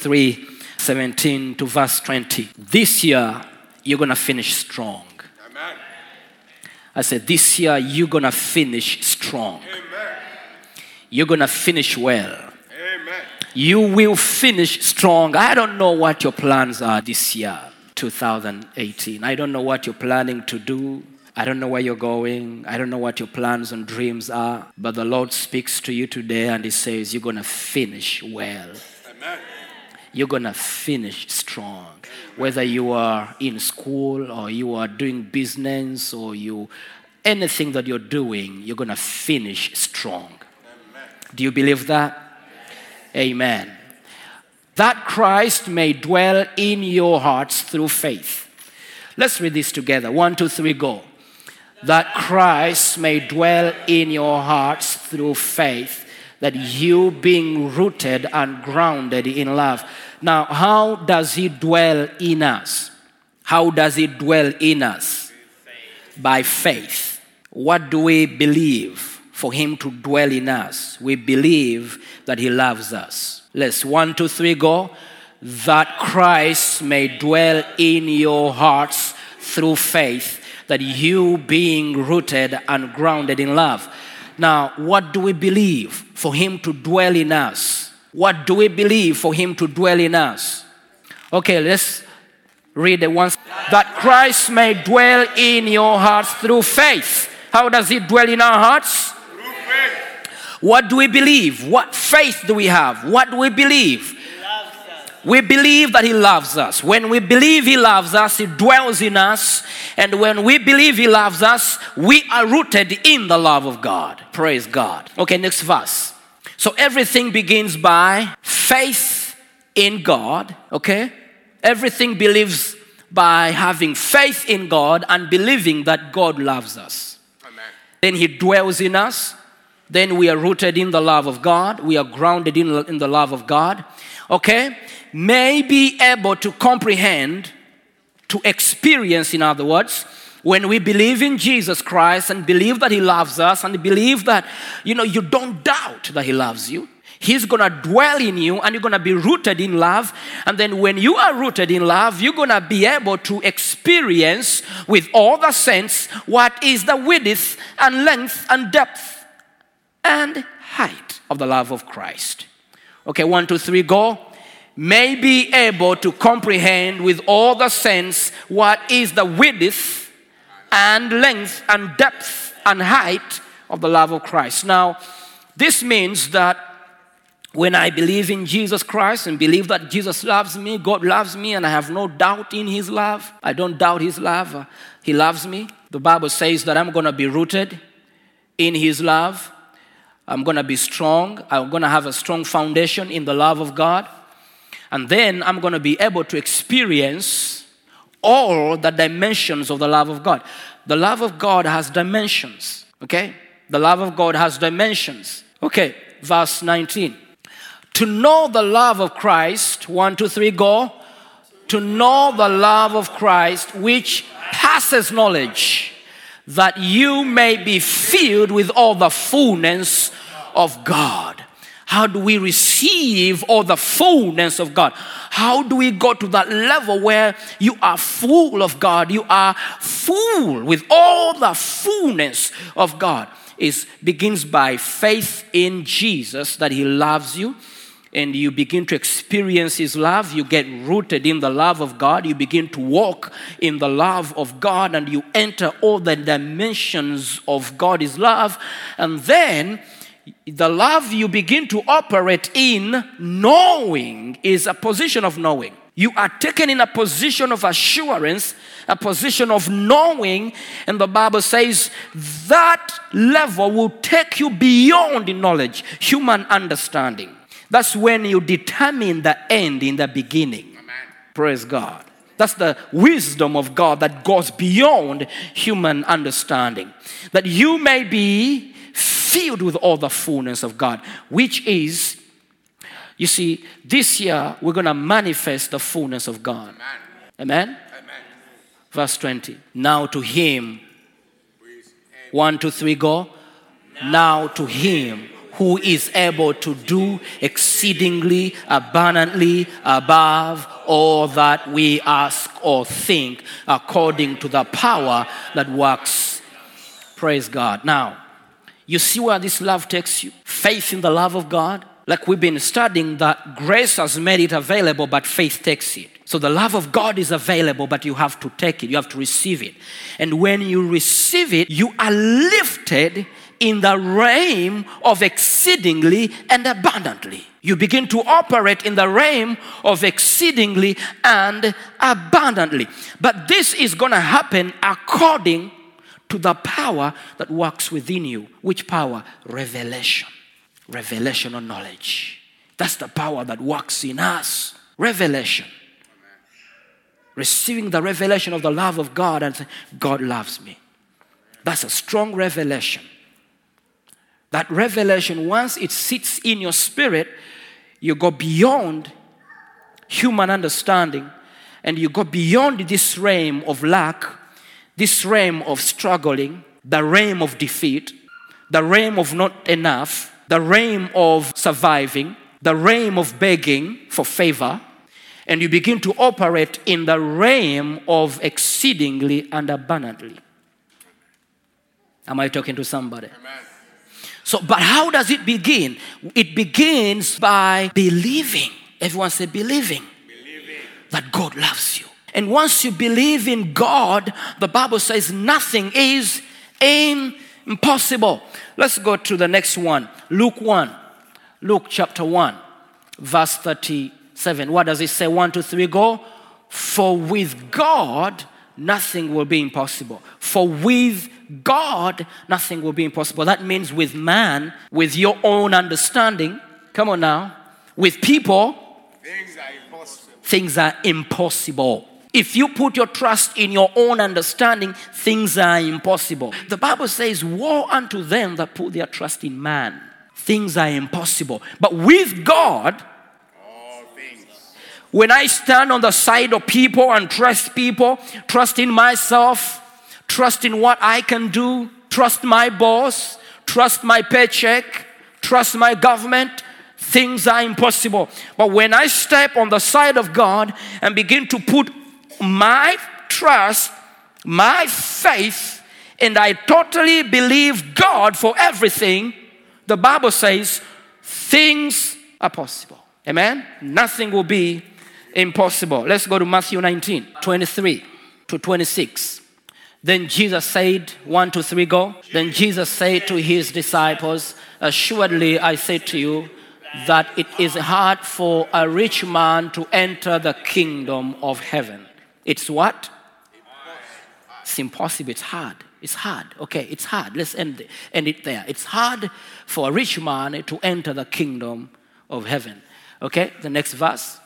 3 17 to verse 20. This year, you're going to finish strong. I said, This year, you're going to finish strong. You're going to finish well. You will finish strong. I don't know what your plans are this year, 2018. I don't know what you're planning to do. I don't know where you're going. I don't know what your plans and dreams are. But the Lord speaks to you today and He says, You're going to finish well you're going to finish strong. Whether you are in school or you are doing business or you anything that you're doing, you're going to finish strong. Do you believe that? Amen. That Christ may dwell in your hearts through faith. Let's read this together. One, two, three, go. That Christ may dwell in your hearts through faith, that you being rooted and grounded in love. Now, how does He dwell in us? How does He dwell in us? By faith. What do we believe for Him to dwell in us? We believe that He loves us. Let's one, two, three, go. That Christ may dwell in your hearts through faith, that you being rooted and grounded in love. Now, what do we believe for Him to dwell in us? What do we believe for Him to dwell in us? Okay, let's read it once. That Christ may dwell in your hearts through faith. How does He dwell in our hearts? What do we believe? What faith do we have? What do we believe? We believe that He loves us. When we believe He loves us, He dwells in us. And when we believe He loves us, we are rooted in the love of God. Praise God. Okay, next verse. So everything begins by faith in God. Okay? Everything believes by having faith in God and believing that God loves us. Amen. Then He dwells in us. Then we are rooted in the love of God. We are grounded in, in the love of God. Okay? May be able to comprehend, to experience, in other words, when we believe in Jesus Christ and believe that He loves us and believe that, you know, you don't doubt that He loves you. He's gonna dwell in you and you're gonna be rooted in love. And then when you are rooted in love, you're gonna be able to experience with all the sense what is the width and length and depth and height of the love of Christ. Okay, one, two, three, go. May be able to comprehend with all the sense what is the width and length and depth and height of the love of Christ. Now, this means that when I believe in Jesus Christ and believe that Jesus loves me, God loves me, and I have no doubt in His love, I don't doubt His love, uh, He loves me. The Bible says that I'm gonna be rooted in His love. I'm gonna be strong. I'm gonna have a strong foundation in the love of God. And then I'm gonna be able to experience all the dimensions of the love of God. The love of God has dimensions, okay? The love of God has dimensions. Okay, verse 19. To know the love of Christ, one, two, three, go. To know the love of Christ, which passes knowledge, that you may be filled with all the fullness of God. How do we receive all the fullness of God? How do we go to that level where you are full of God? You are full with all the fullness of God. It begins by faith in Jesus that He loves you and you begin to experience His love, you get rooted in the love of God, you begin to walk in the love of God, and you enter all the dimensions of God's love, and then the love you begin to operate in, knowing, is a position of knowing. You are taken in a position of assurance, a position of knowing, and the Bible says that level will take you beyond knowledge, human understanding. That's when you determine the end in the beginning. Praise God. That's the wisdom of God that goes beyond human understanding. That you may be filled with all the fullness of God, which is, you see, this year we're going to manifest the fullness of God. Amen? Amen. Verse 20. Now to him, one, two, three, go. Now to him who is able to do exceedingly abundantly above all that we ask or think, according to the power that works. Praise God. Now, you see where this love takes you? Faith in the love of God. Like we've been studying, that grace has made it available, but faith takes it. So the love of God is available, but you have to take it, you have to receive it. And when you receive it, you are lifted in the realm of exceedingly and abundantly. You begin to operate in the realm of exceedingly and abundantly. But this is going to happen according to the power that works within you. Which power? Revelation. Revelation of knowledge. That's the power that works in us. Revelation. Receiving the revelation of the love of God and saying, God loves me. That's a strong revelation. That revelation, once it sits in your spirit, you go beyond human understanding and you go beyond this realm of lack, this realm of struggling, the realm of defeat, the realm of not enough, the realm of surviving, the realm of begging for favor, and you begin to operate in the realm of exceedingly and abundantly. Am I talking to somebody? So, but how does it begin? It begins by believing. Everyone say believing. believing. That God loves you. And once you believe in God, the Bible says nothing is impossible. Let's go to the next one. Luke 1. Luke chapter 1, verse 37. What does it say? One, two, three, go. For with God, nothing will be impossible. For with God, nothing will be impossible. That means with man, with your own understanding, come on now, with people, Things are impossible. things are impossible. If you put your trust in your own understanding, things are impossible. The Bible says, Woe unto them that put their trust in man. Things are impossible. But with God, All things. when I stand on the side of people and trust people, trust in myself, trust in what I can do, trust my boss, trust my paycheck, trust my government, things are impossible. But when I step on the side of God and begin to put my trust, my faith, and I totally believe God for everything, the Bible says things are possible. Amen? Nothing will be impossible. Let's go to Matthew 19, 23 to 26. Then Jesus said, one, two, three, go. Then Jesus said to his disciples, uh, Assuredly I say to you that it is hard for a rich man to enter the kingdom of heaven. It's what? It's impossible. It's hard. It's hard. Okay, it's hard. Let's end, end it there. It's hard for a rich man to enter the kingdom of heaven. Okay, the next verse.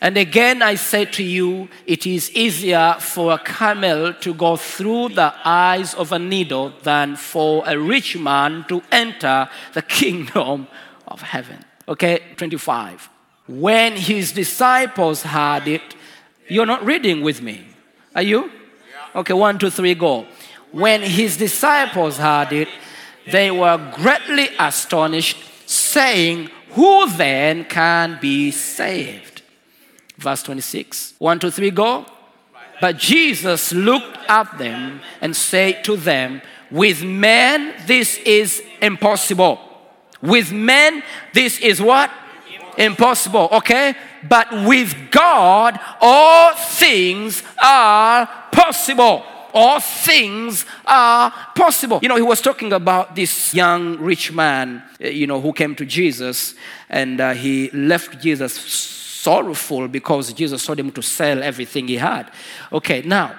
And again, I say to you, it is easier for a camel to go through the eyes of a needle than for a rich man to enter the kingdom of heaven. Okay, 25. When his disciples heard it, you're not reading with me, are you? Okay, one, two, three, go. When his disciples heard it, they were greatly astonished, saying, Who then can be saved? Verse 26. One, two, three, go. But Jesus looked at them and said to them, With men this is impossible. With men this is what? Impossible, okay? But with God all things are possible. All things are possible. You know, he was talking about this young rich man, uh, you know, who came to Jesus and uh, he left Jesus sorrowful because Jesus told him to sell everything he had. Okay, now,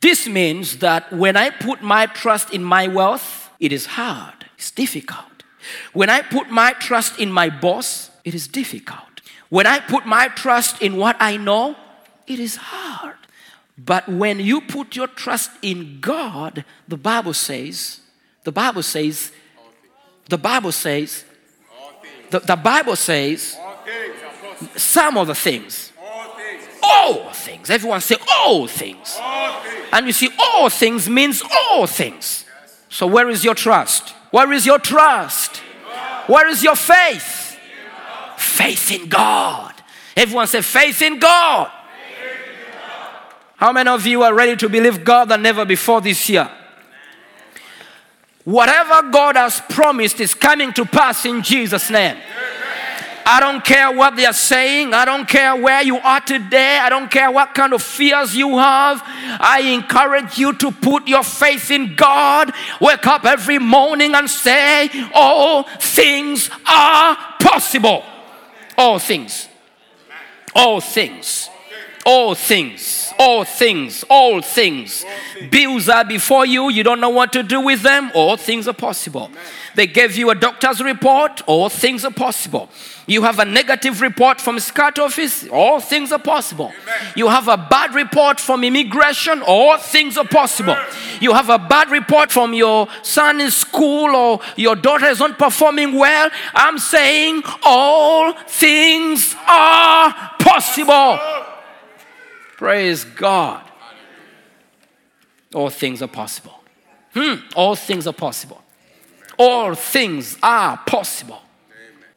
this means that when I put my trust in my wealth, it is hard, it's difficult. When I put my trust in my boss, It is difficult. When I put my trust in what I know, it is hard. But when you put your trust in God, the Bible says, the Bible says, the Bible says, the, the Bible says, some of the things, All things. all things. Everyone say all things. All things. And you see, all things means all things. So, where is your trust? Where is your trust? Where is your faith? Faith in God. Everyone say, faith in God. How many of you are ready to believe God than never before this year? Whatever God has promised is coming to pass in Jesus' name. I don't care what they are saying. I don't care where you are today. I don't care what kind of fears you have. I encourage you to put your faith in God. Wake up every morning and say, All things are possible. All things. All things. All things. All things. All things. Bills are before you. You don't know what to do with them. All things are possible. They gave you a doctor's report. All things are possible. You have a negative report from SCAT office. All things are possible. You have a bad report from immigration. All things are possible. You have a bad report from your son in school or your daughter is not performing well. I'm saying all things are possible. Praise God. All things are possible. Hmm, all things are possible. All things are possible.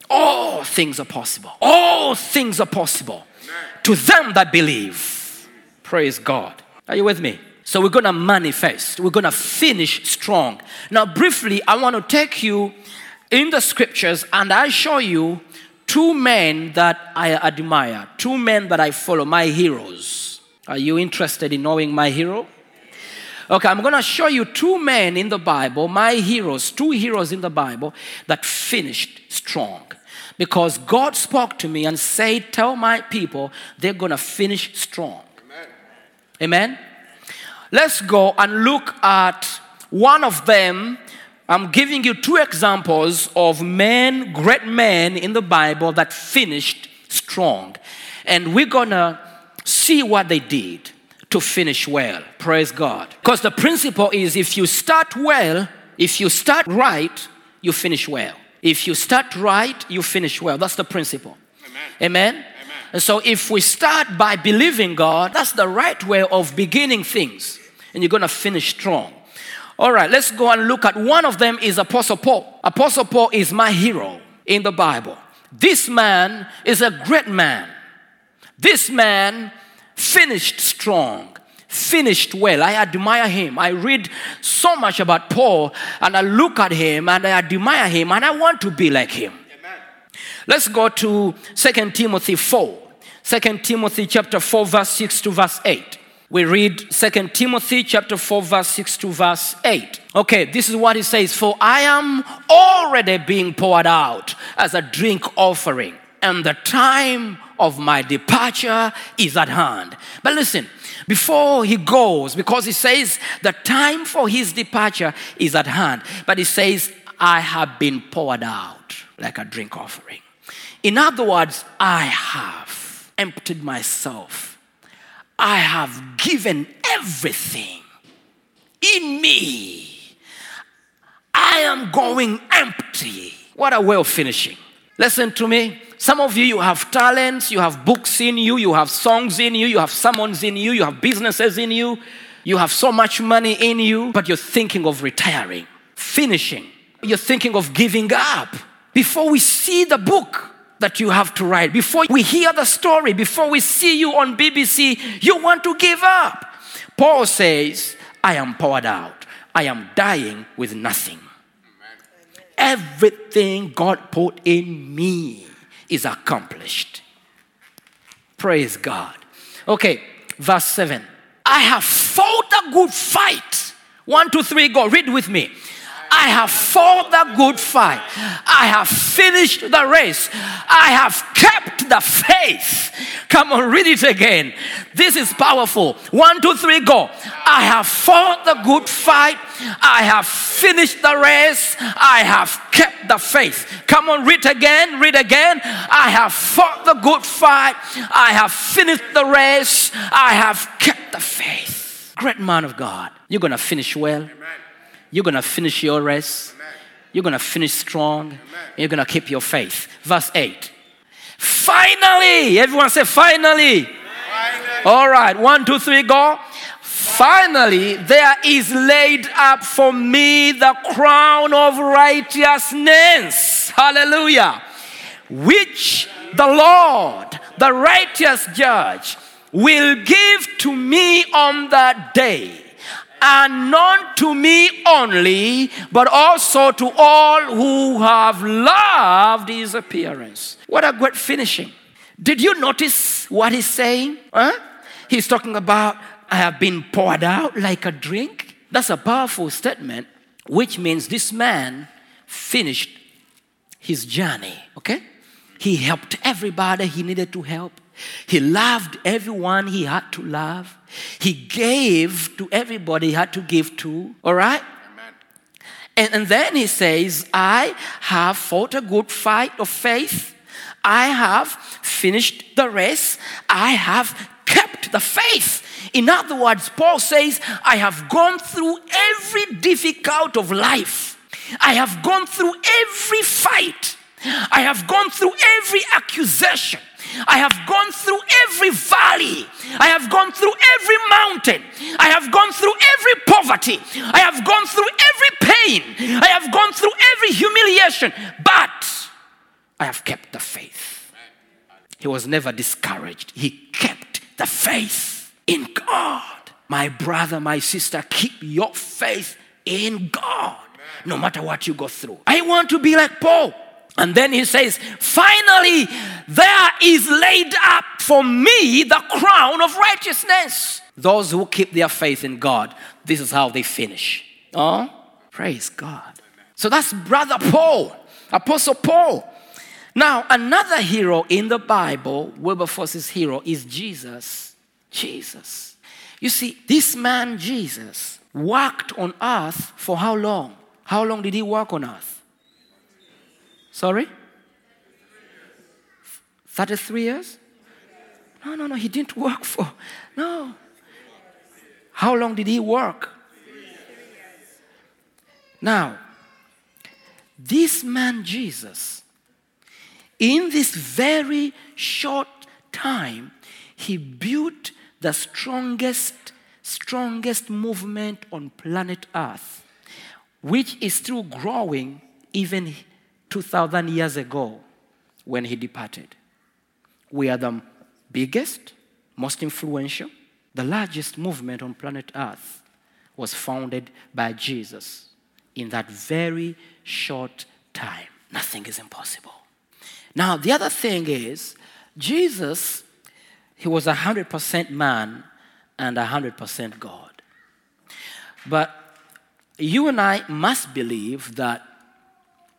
All things are possible. All things are possible to them that believe. Praise God. Are you with me? So we're going to manifest. We're going to finish strong. Now, briefly, I want to take you in the scriptures and I show you two men that I admire, two men that I follow, my heroes. Are you interested in knowing my hero? Okay, I'm going to show you two men in the Bible, my heroes, two heroes in the Bible that finished strong. Because God spoke to me and said, Tell my people they're going to finish strong. Amen. Let's go and look at one of them. I'm giving you two examples of men, great men in the Bible that finished strong. And we're going to see what they did to finish well. Praise God. Because the principle is if you start well, if you start right, you finish well. If you start right, you finish well. That's the principle. Amen. Amen. And so if we start by believing God, that's the right way of beginning things. And you're going to finish strong. All right, let's go and look at one of them is Apostle Paul. Apostle Paul is my hero in the Bible. This man is a great man. This man finished strong, finished well. I admire him. I read so much about Paul and I look at him and I admire him and I want to be like him. Let's go to 2 Timothy 4. 2 Timothy chapter 4 verse 6 to verse 8. We read 2 Timothy chapter 4 verse 6 to verse 8. Okay, this is what it says, "For I am already being poured out as a drink offering, and the time of my departure is at hand." But listen, before he goes, because he says the time for his departure is at hand, but he says, "I have been poured out like a drink offering." In other words, I have emptied myself. I have given everything in me. I am going empty. What a way of finishing. Listen to me. Some of you, you have talents, you have books in you, you have songs in you, you have sermons in you, you have businesses in you, you have so much money in you, but you're thinking of retiring, finishing. You're thinking of giving up. Before we see the book, that you have to write. Before we hear the story, before we see you on BBC, you want to give up. Paul says, I am poured out. I am dying with nothing. Everything God put in me is accomplished. Praise God. Okay, verse 7. I have fought a good fight. One, two, three, go. Read with me. I have fought the good fight. I have finished the race. I have kept the faith. Come on, read it again. This is powerful. One, two, three, go. I have fought the good fight. I have finished the race. I have kept the faith. Come on, read again. Read again. I have fought the good fight. I have finished the race. I have kept the faith. Great man of God. You're going to finish well. You're going to finish your race. You're going to finish strong. You're going to keep your faith. Verse 8. Finally, everyone say, finally. All right, one, two, three, go. Finally, there is laid up for me the crown of righteousness. Hallelujah. Which the Lord, the righteous judge, will give to me on that day and not to me only, but also to all who have loved his appearance. What a great finishing. Did you notice what he's saying? Huh? He's talking about, I have been poured out like a drink. That's a powerful statement, which means this man finished his journey, okay? He helped everybody he needed to help. He loved everyone he had to love. He gave to everybody he had to give to, all right? And, and then he says, I have fought a good fight of faith. I have finished the race. I have kept the faith. In other words, Paul says, I have gone through every difficult of life. I have gone through every fight. I have gone through every accusation. I have gone through every valley. I have gone through every mountain. I have gone through every poverty. I have gone through every pain. I have gone through every humiliation. But I have kept the faith. He was never discouraged. He kept the faith in God. My brother, my sister, keep your faith in God no matter what you go through. I want to be like Paul. And then he says, Finally, there is laid up for me the crown of righteousness. Those who keep their faith in God, this is how they finish. Oh, praise God. So that's Brother Paul, Apostle Paul. Now, another hero in the Bible, Wilberforce's hero, is Jesus. Jesus. You see, this man, Jesus, worked on earth for how long? How long did he work on earth? Sorry? 33 years? No, no, no, he didn't work for. No. How long did he work? Now, this man Jesus, in this very short time, he built the strongest, strongest movement on planet Earth, which is still growing even 2,000 years ago when he departed. We are the biggest, most influential, the largest movement on planet Earth was founded by Jesus in that very short time. Nothing is impossible. Now, the other thing is, Jesus, he was a 100% man and a 100% God. But you and I must believe that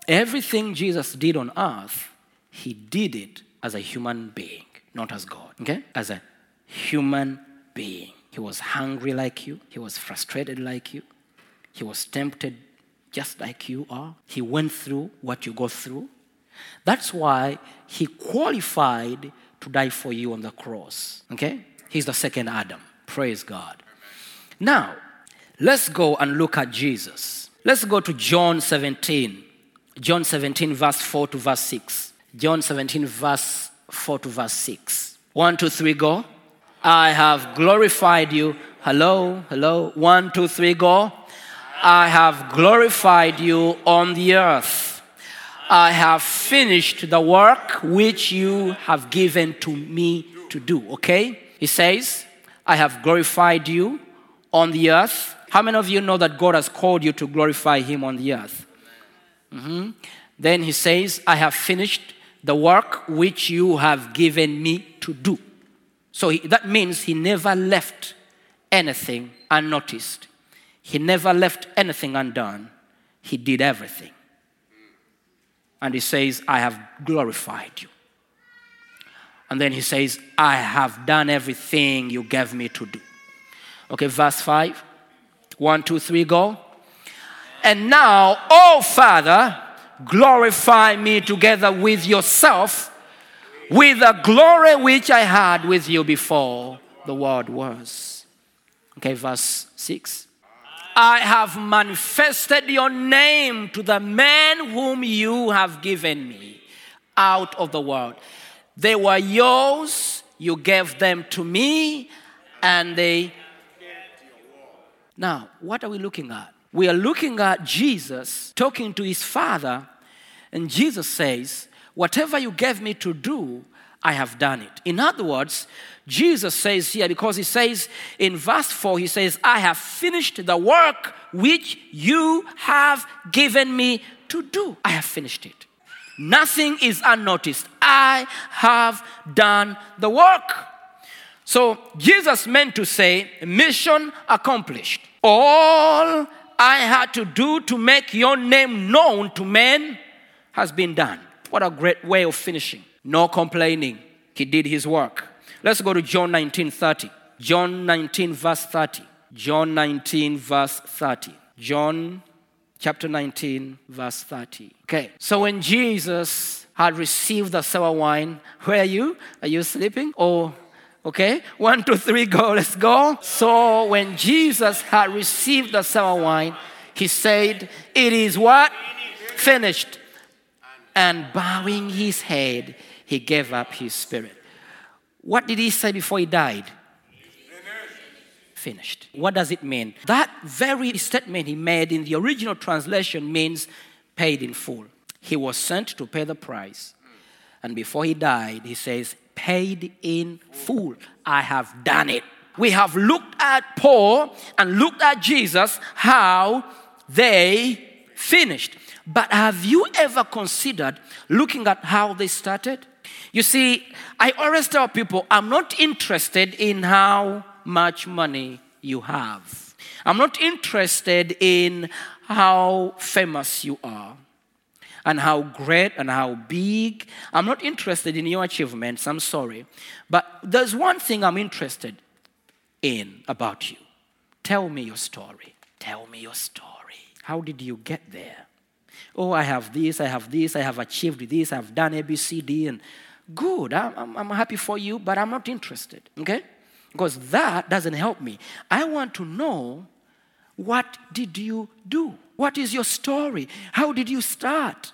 everything Jesus did on earth, he did it as a human being, not as God. Okay? As a human being. He was hungry like you, he was frustrated like you, he was tempted just like you are. He went through what you go through. That's why he qualified to die for you on the cross. Okay? He's the second Adam. Praise God. Now, let's go and look at Jesus. Let's go to John 17. John 17, verse 4 to verse 6. John 17, verse 4 to verse 6. One, two, three, go. I have glorified you. Hello, hello. One, two, three, go. I have glorified you on the earth. I have finished the work which you have given to me to do. Okay? He says, I have glorified you on the earth. How many of you know that God has called you to glorify Him on the earth? Mhm. Then he says, I have finished the work which you have given me to do. So he, that means he never left anything unnoticed. He never left anything undone. he did everything. And he says, I have glorified you. And then he says, I have done everything you gave me to do. Okay, verse 5. One, two, three, go. And now, oh Father, glorify me together with yourself with the glory which I had with you before the world was. Okay, verse 6. I have manifested your name to the men whom you have given me out of the world. They were yours, you gave them to me, and they. Now, what are we looking at? We are looking at Jesus talking to his Father, and Jesus says, Whatever you gave me to do, I have done it. In other words, Jesus says here, because he says in verse 4, he says, I have finished the work which you have given me to do. I have finished it. Nothing is unnoticed. I have done the work. So Jesus meant to say, mission accomplished. All I had to do to make your name known to men has been done. What a great way of finishing. No complaining. He did his work. Let's go to John 19 30. John 19, verse 30. John 19, verse 30. John chapter 19, verse 30. Okay, so when Jesus had received the sour wine, where are you? Are you sleeping? Or Okay, one, two, three, go, let's go. So when Jesus had received the sour wine, he said, It is what? Finished. And bowing his head, he gave up his spirit. What did he say before he died? Finished. What does it mean? That very statement he made in the original translation means paid in full. He was sent to pay the price. And before he died, he says, Paid in full. I have done it. We have looked at Paul and looked at Jesus, how they finished. But have you ever considered looking at how they started? You see, I always tell people I'm not interested in how much money you have. I'm not interested in how famous you are and how great and how big. I'm not interested in your achievements, I'm sorry. But there's one thing I'm interested in about you. Tell me your story. Tell me your story. How did you get there? Oh, I have this, I have this, I have achieved this, I've done A, B, C, D, and good. I'm, I'm, happy for you, but I'm not interested, okay? Because that doesn't help me. I want to know what did you do? What is your story? How did you start?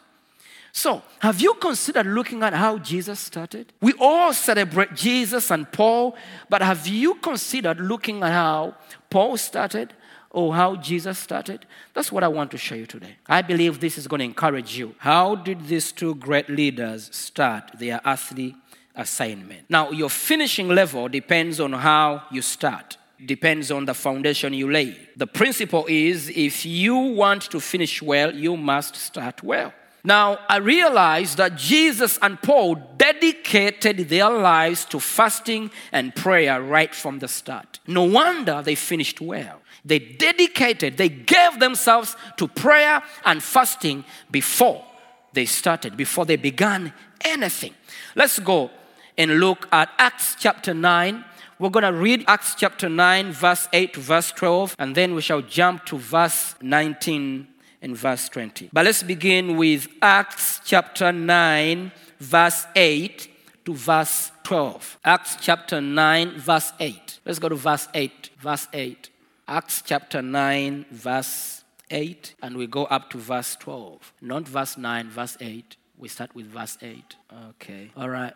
So, have you considered looking at how Jesus started? We all celebrate Jesus and Paul, but have you considered looking at how Paul started or how Jesus started? That's what I want to show you today. I believe this is going to encourage you. How did these two great leaders start their earthly assignment? Now, your finishing level depends on how you start depends on the foundation you lay. The principle is if you want to finish well, you must start well. Now, I realize that Jesus and Paul dedicated their lives to fasting and prayer right from the start. No wonder they finished well. They dedicated, they gave themselves to prayer and fasting before they started, before they began anything. Let's go and look at Acts chapter 9. We're going to read Acts chapter 9, verse 8 to verse 12, and then we shall jump to verse 19 and verse 20. But let's begin with Acts chapter 9, verse 8 to verse 12. Acts chapter 9, verse 8. Let's go to verse 8. Verse 8. Acts chapter 9, verse 8, and we go up to verse 12. Not verse 9, verse 8. We start with verse 8. Okay. All right.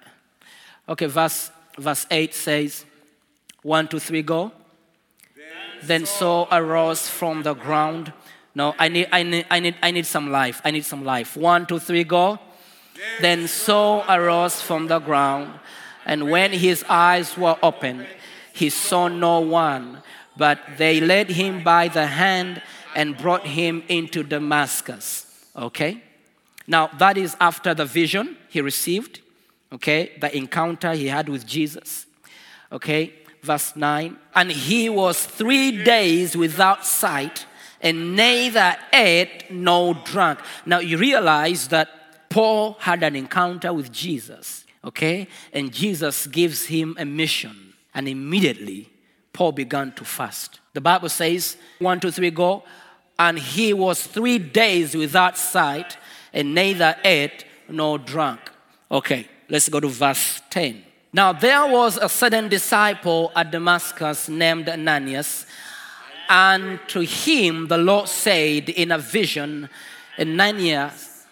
Okay, verse, verse 8 says, 1, 2, 3, go. Then Saul arose from the ground. No, I need, I need, I need, I need some life. I need some life. One, two, three, go. Then Saul arose from the ground, and when his eyes were opened, he saw no one, but they led him by the hand and brought him into Damascus. Okay? Now, that is after the vision he received, okay? The encounter he had with Jesus. Okay? Verse 9. And he was three days without sight and neither ate nor drank. Now you realize that Paul had an encounter with Jesus, okay? And Jesus gives him a mission. And immediately, Paul began to fast. The Bible says, one, two, three, go. And he was three days without sight and neither ate nor drank. Okay, let's go to verse 10. Now there was a certain disciple at Damascus named Ananias, and to him the Lord said in a vision, Ananias,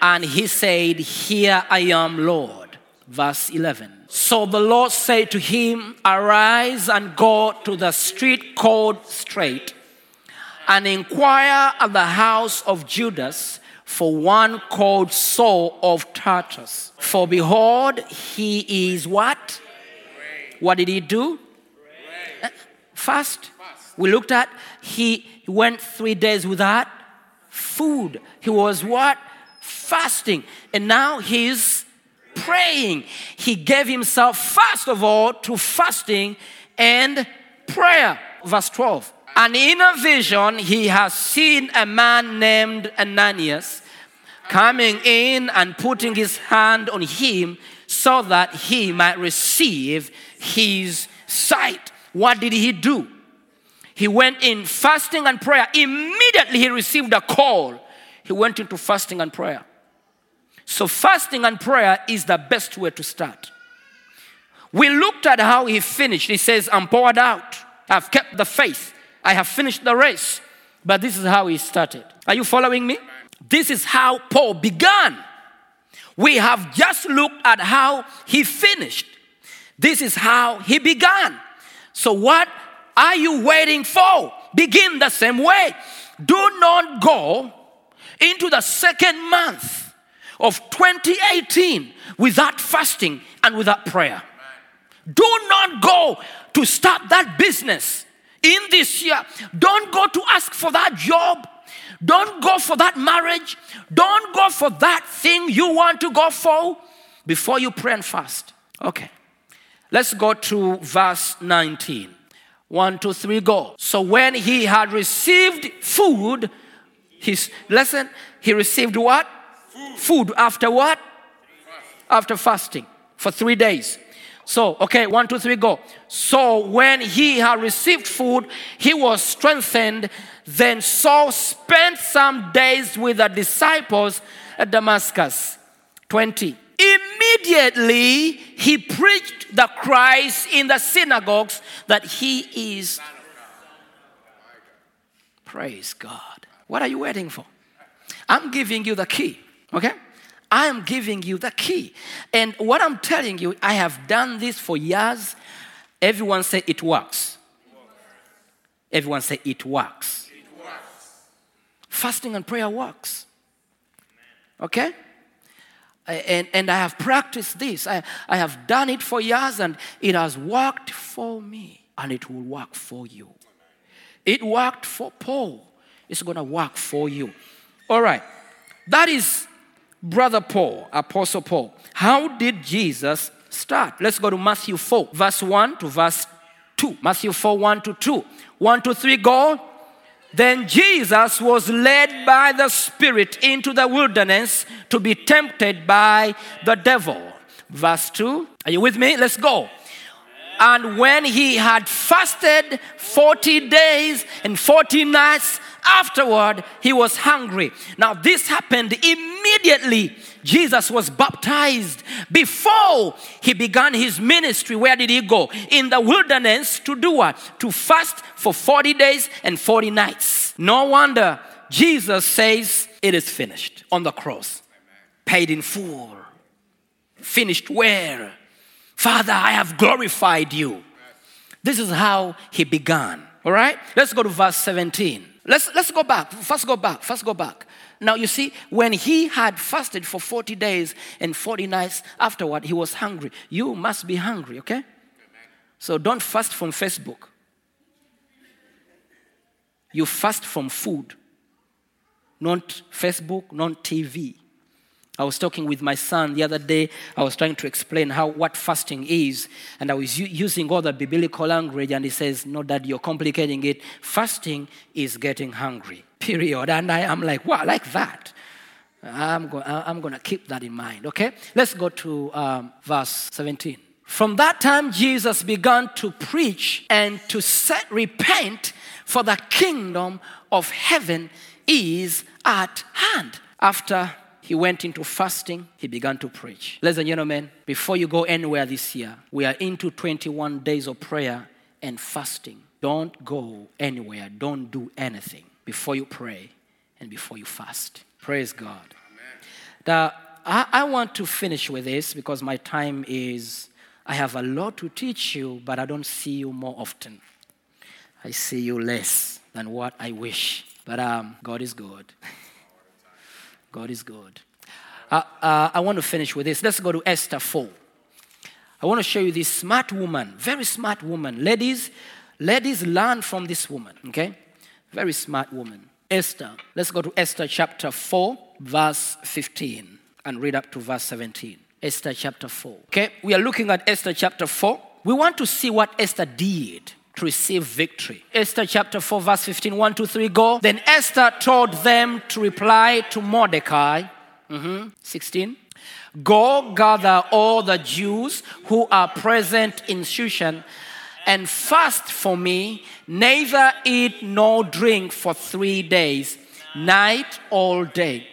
and he said, Here I am, Lord. Verse 11. So the Lord said to him, Arise and go to the street called Straight, and inquire at the house of Judas for one called Saul of Tarsus. For behold, he is what? What did he do? Fast. We looked at he went three days without food. He was what? Fasting. And now he's praying. He gave himself, first of all, to fasting and prayer. Verse 12. And in a vision, he has seen a man named Ananias coming in and putting his hand on him so that he might receive his sight. What did he do? He went in fasting and prayer. Immediately he received a call. He went into fasting and prayer. So, fasting and prayer is the best way to start. We looked at how he finished. He says, I'm poured out. I've kept the faith. I have finished the race. But this is how he started. Are you following me? This is how Paul began. We have just looked at how he finished. This is how he began. So, what are you waiting for? Begin the same way. Do not go into the second month of 2018 without fasting and without prayer. Do not go to start that business in this year. Don't go to ask for that job. Don't go for that marriage. Don't go for that thing you want to go for before you pray and fast. Okay. Let's go to verse 19. One, two, three, go. So when he had received food, his listen, he received what? Food after what? After fasting for three days. So, okay, one, two, three, go. So when he had received food, he was strengthened. Then Saul spent some days with the disciples at Damascus. 20. Immediately he preached the Christ in the synagogues that he is. Praise God. What are you waiting for? I'm giving you the key, okay? I am giving you the key. And what I'm telling you, I have done this for years. Everyone say it works. Everyone say it works. Fasting and prayer works. Okay? And, and I have practiced this. I, I have done it for years and it has worked for me. And it will work for you. It worked for Paul. It's going to work for you. All right. That is Brother Paul, Apostle Paul. How did Jesus start? Let's go to Matthew 4, verse 1 to verse 2. Matthew 4, 1 to 2. 1 to 3, go. Then Jesus was led by the Spirit into the wilderness to be tempted by the devil. Verse 2. Are you with me? Let's go. And when he had fasted 40 days and 40 nights, afterward he was hungry. Now, this happened immediately. Jesus was baptized before he began his ministry. Where did he go? In the wilderness to do what? To fast for 40 days and 40 nights. No wonder Jesus says, It is finished on the cross, paid in full. Finished where? Father, I have glorified you. This is how he began. All right? Let's go to verse 17. Let's, let's go back. First go back. First go back. Now you see, when he had fasted for 40 days and 40 nights afterward, he was hungry. You must be hungry, okay? So don't fast from Facebook. You fast from food, not Facebook, not TV. I was talking with my son the other day. I was trying to explain how what fasting is, and I was u- using all the biblical language, and he says, "No, Dad, you're complicating it. Fasting is getting hungry." Period. And I am like, "Wow, I like that." I'm, go- I'm going to keep that in mind. Okay, let's go to um, verse 17. From that time, Jesus began to preach and to set repent, for the kingdom of heaven is at hand. After he went into fasting, he began to preach. Ladies and gentlemen, before you go anywhere this year, we are into 21 days of prayer and fasting. Don't go anywhere, don't do anything before you pray and before you fast. Praise God. The, I, I want to finish with this because my time is, I have a lot to teach you, but I don't see you more often. I see you less than what I wish. But um, God is good. God is good. Uh, uh, I want to finish with this. Let's go to Esther 4. I want to show you this smart woman, very smart woman. Ladies, ladies, learn from this woman, okay? Very smart woman. Esther. Let's go to Esther chapter 4, verse 15, and read up to verse 17. Esther chapter 4. Okay, we are looking at Esther chapter 4. We want to see what Esther did to receive victory. Esther chapter 4, verse 15, 1, 2, 3, go. Then Esther told them to reply to Mordecai. Mhm. 16. Go gather all the Jews who are present in Shushan and fast for me, neither eat nor drink for three days, night or day.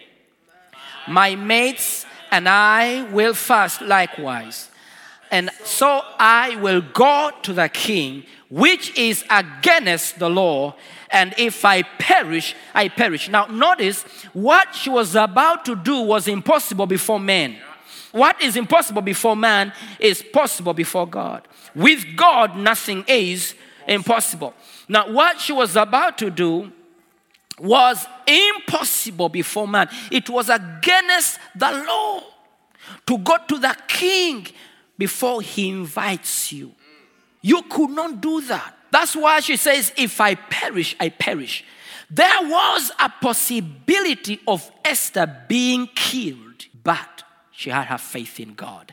My mates and I will fast likewise. And so I will go to the king, which is against the law. And if I perish, I perish. Now, notice what she was about to do was impossible before men. What is impossible before man is possible before God. With God, nothing is impossible. Now, what she was about to do was impossible before man. It was against the law to go to the king before he invites you. You could not do that. That's why she says, If I perish, I perish. There was a possibility of Esther being killed, but she had her faith in God.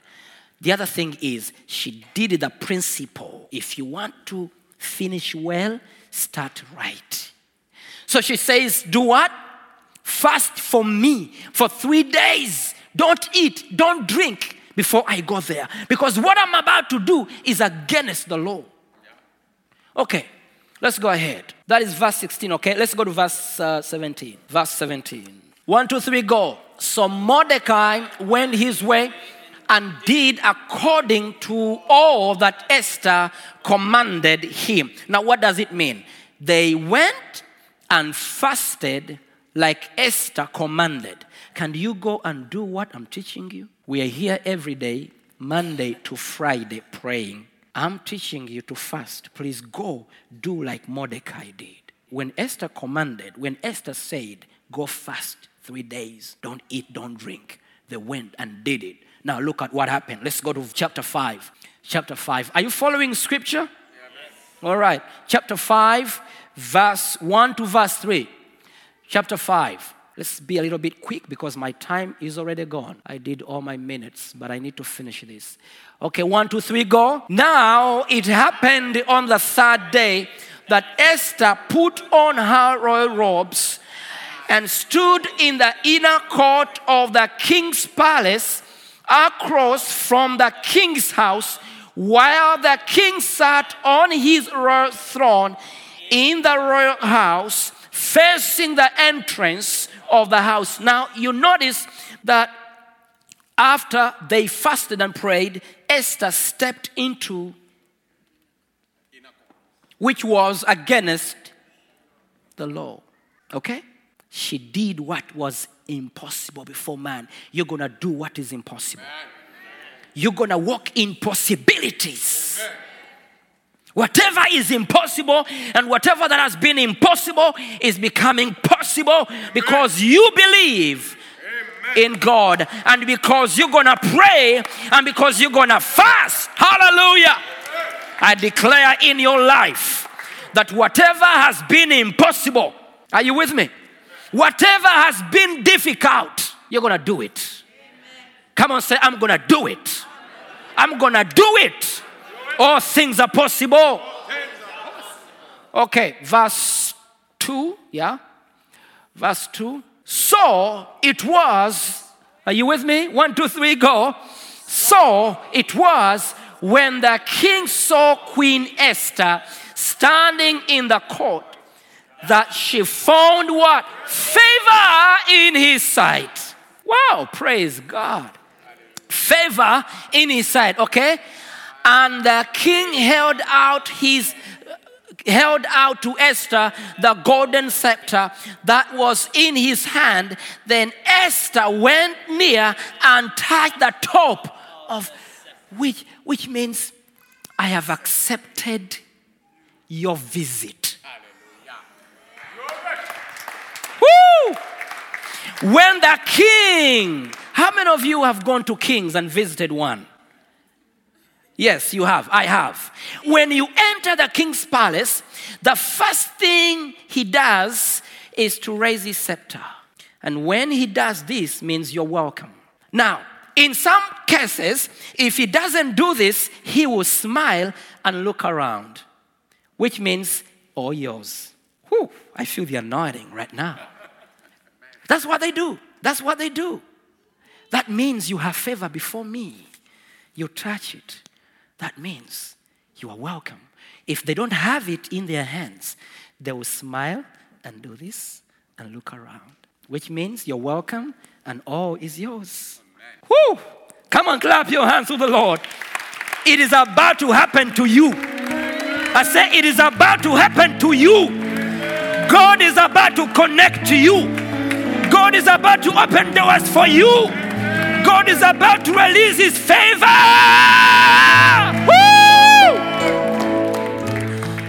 The other thing is, she did the principle if you want to finish well, start right. So she says, Do what? Fast for me for three days. Don't eat, don't drink before I go there. Because what I'm about to do is against the law. Okay, let's go ahead. That is verse 16, okay? Let's go to verse uh, 17. Verse 17. One, two, three, go. So Mordecai went his way and did according to all that Esther commanded him. Now, what does it mean? They went and fasted like Esther commanded. Can you go and do what I'm teaching you? We are here every day, Monday to Friday, praying. I'm teaching you to fast. Please go do like Mordecai did. When Esther commanded, when Esther said, go fast three days, don't eat, don't drink, they went and did it. Now look at what happened. Let's go to chapter 5. Chapter 5. Are you following scripture? All right. Chapter 5, verse 1 to verse 3. Chapter 5. Let's be a little bit quick because my time is already gone. I did all my minutes, but I need to finish this. Okay, one, two, three, go. Now it happened on the third day that Esther put on her royal robes and stood in the inner court of the king's palace across from the king's house while the king sat on his royal throne in the royal house facing the entrance of the house. Now you notice that after they fasted and prayed, Esther stepped into which was against the law. Okay? She did what was impossible before man. You're gonna do what is impossible. You're gonna walk in possibilities. Whatever is impossible and whatever that has been impossible is becoming possible because you believe in God and because you're gonna pray and because you're gonna fast. Hallelujah. I declare in your life that whatever has been impossible, are you with me? Whatever has been difficult, you're gonna do it. Come on, say, I'm gonna do it. I'm gonna do it. All things are possible. Okay, verse 2, yeah? Verse 2. So it was, are you with me? One, two, three, go. So it was when the king saw Queen Esther standing in the court that she found what? Favor in his sight. Wow, praise God. Favor in his sight, okay? And the king held out his held out to Esther the golden scepter that was in his hand. Then Esther went near and touched the top of which which means I have accepted your visit. Woo! When the king, how many of you have gone to kings and visited one? Yes, you have. I have. When you enter the king's palace, the first thing he does is to raise his scepter. And when he does this means you're welcome. Now, in some cases, if he doesn't do this, he will smile and look around, which means all yours. Whew, I feel the anointing right now. That's what they do. That's what they do. That means you have favor before me. You touch it. That means you are welcome. If they don't have it in their hands, they will smile and do this and look around, which means you're welcome and all is yours. Woo! Come on, clap your hands to the Lord. It is about to happen to you. I say it is about to happen to you. God is about to connect to you. God is about to open doors for you. God is about to release his favor. Woo!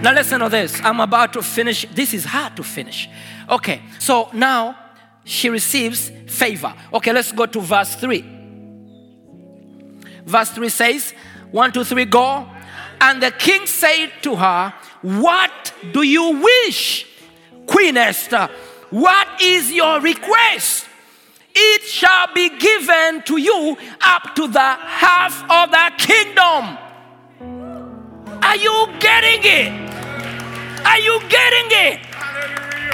Now listen to this. I'm about to finish. This is hard to finish. Okay, so now she receives favor. Okay, let's go to verse 3. Verse 3 says, 1, 2, 3, go. And the king said to her, What do you wish, Queen Esther? What is your request? It shall be given to you up to the half of the kingdom. Are you getting it? Are you getting it?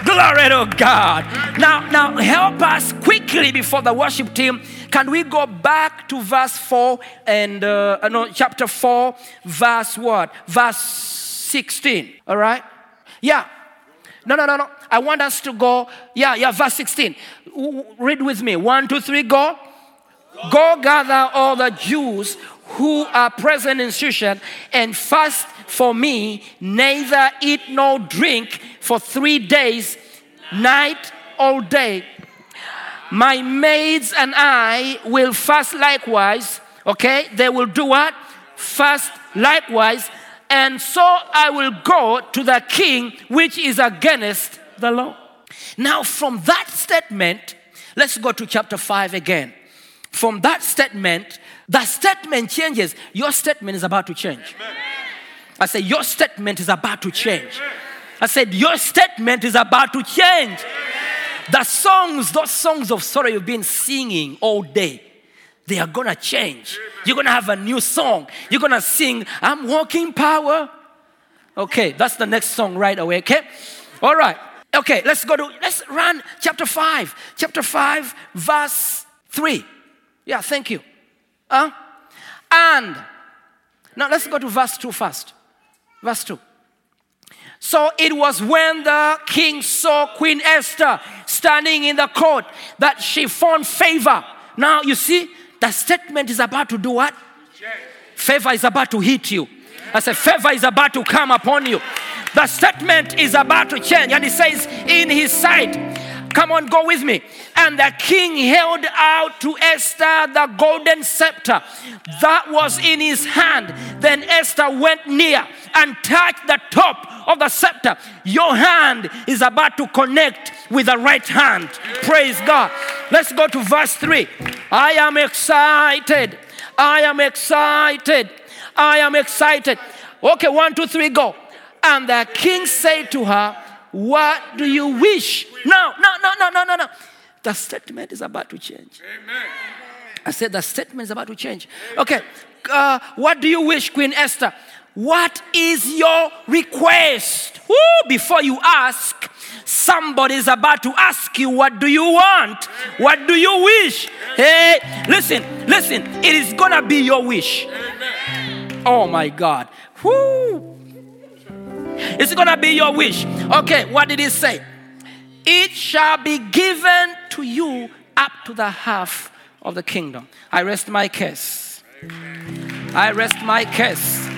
Glory to God. Now, now help us quickly before the worship team. Can we go back to verse 4 and uh, uh, no, chapter 4, verse what? Verse 16. All right? Yeah. No, no, no, no. I want us to go. Yeah, yeah, verse 16. W- w- Read with me. One, two, three, go. Go gather all the Jews who are present in Shushan and fast for me, neither eat nor drink for three days, night or day. My maids and I will fast likewise. Okay, they will do what? Fast likewise. And so I will go to the king, which is against the law. Now, from that statement, let's go to chapter 5 again. From that statement, the statement changes. Your statement is about to change. I said, Your statement is about to change. I said, Your statement is about to change. The songs, those songs of sorrow you've been singing all day, they are gonna change. You're gonna have a new song. You're gonna sing, I'm walking power. Okay, that's the next song right away, okay? All right. Okay, let's go to, let's run chapter 5. Chapter 5, verse 3. Yeah, thank you. Huh? And, now let's go to verse 2 first. Verse 2. So it was when the king saw Queen Esther standing in the court that she found favor. Now you see, the statement is about to do what? Favor is about to hit you. I said, favor is about to come upon you. The statement is about to change. And he says, in his sight, Come on, go with me. And the king held out to Esther the golden scepter that was in his hand. Then Esther went near and touched the top of the scepter. Your hand is about to connect with the right hand. Praise God. Let's go to verse 3. I am excited. I am excited. I am excited. Okay, one, two, three, go. And the king said to her, What do you wish? No, no, no, no, no, no, no. The statement is about to change. Amen. I said the statement is about to change. Okay, uh, what do you wish, Queen Esther? What is your request? Woo, before you ask, somebody is about to ask you, What do you want? What do you wish? Hey, listen, listen, it is gonna be your wish. Oh my God. Woo. It's gonna be your wish. Okay, what did he say? It shall be given to you up to the half of the kingdom. I rest my case. I rest my case.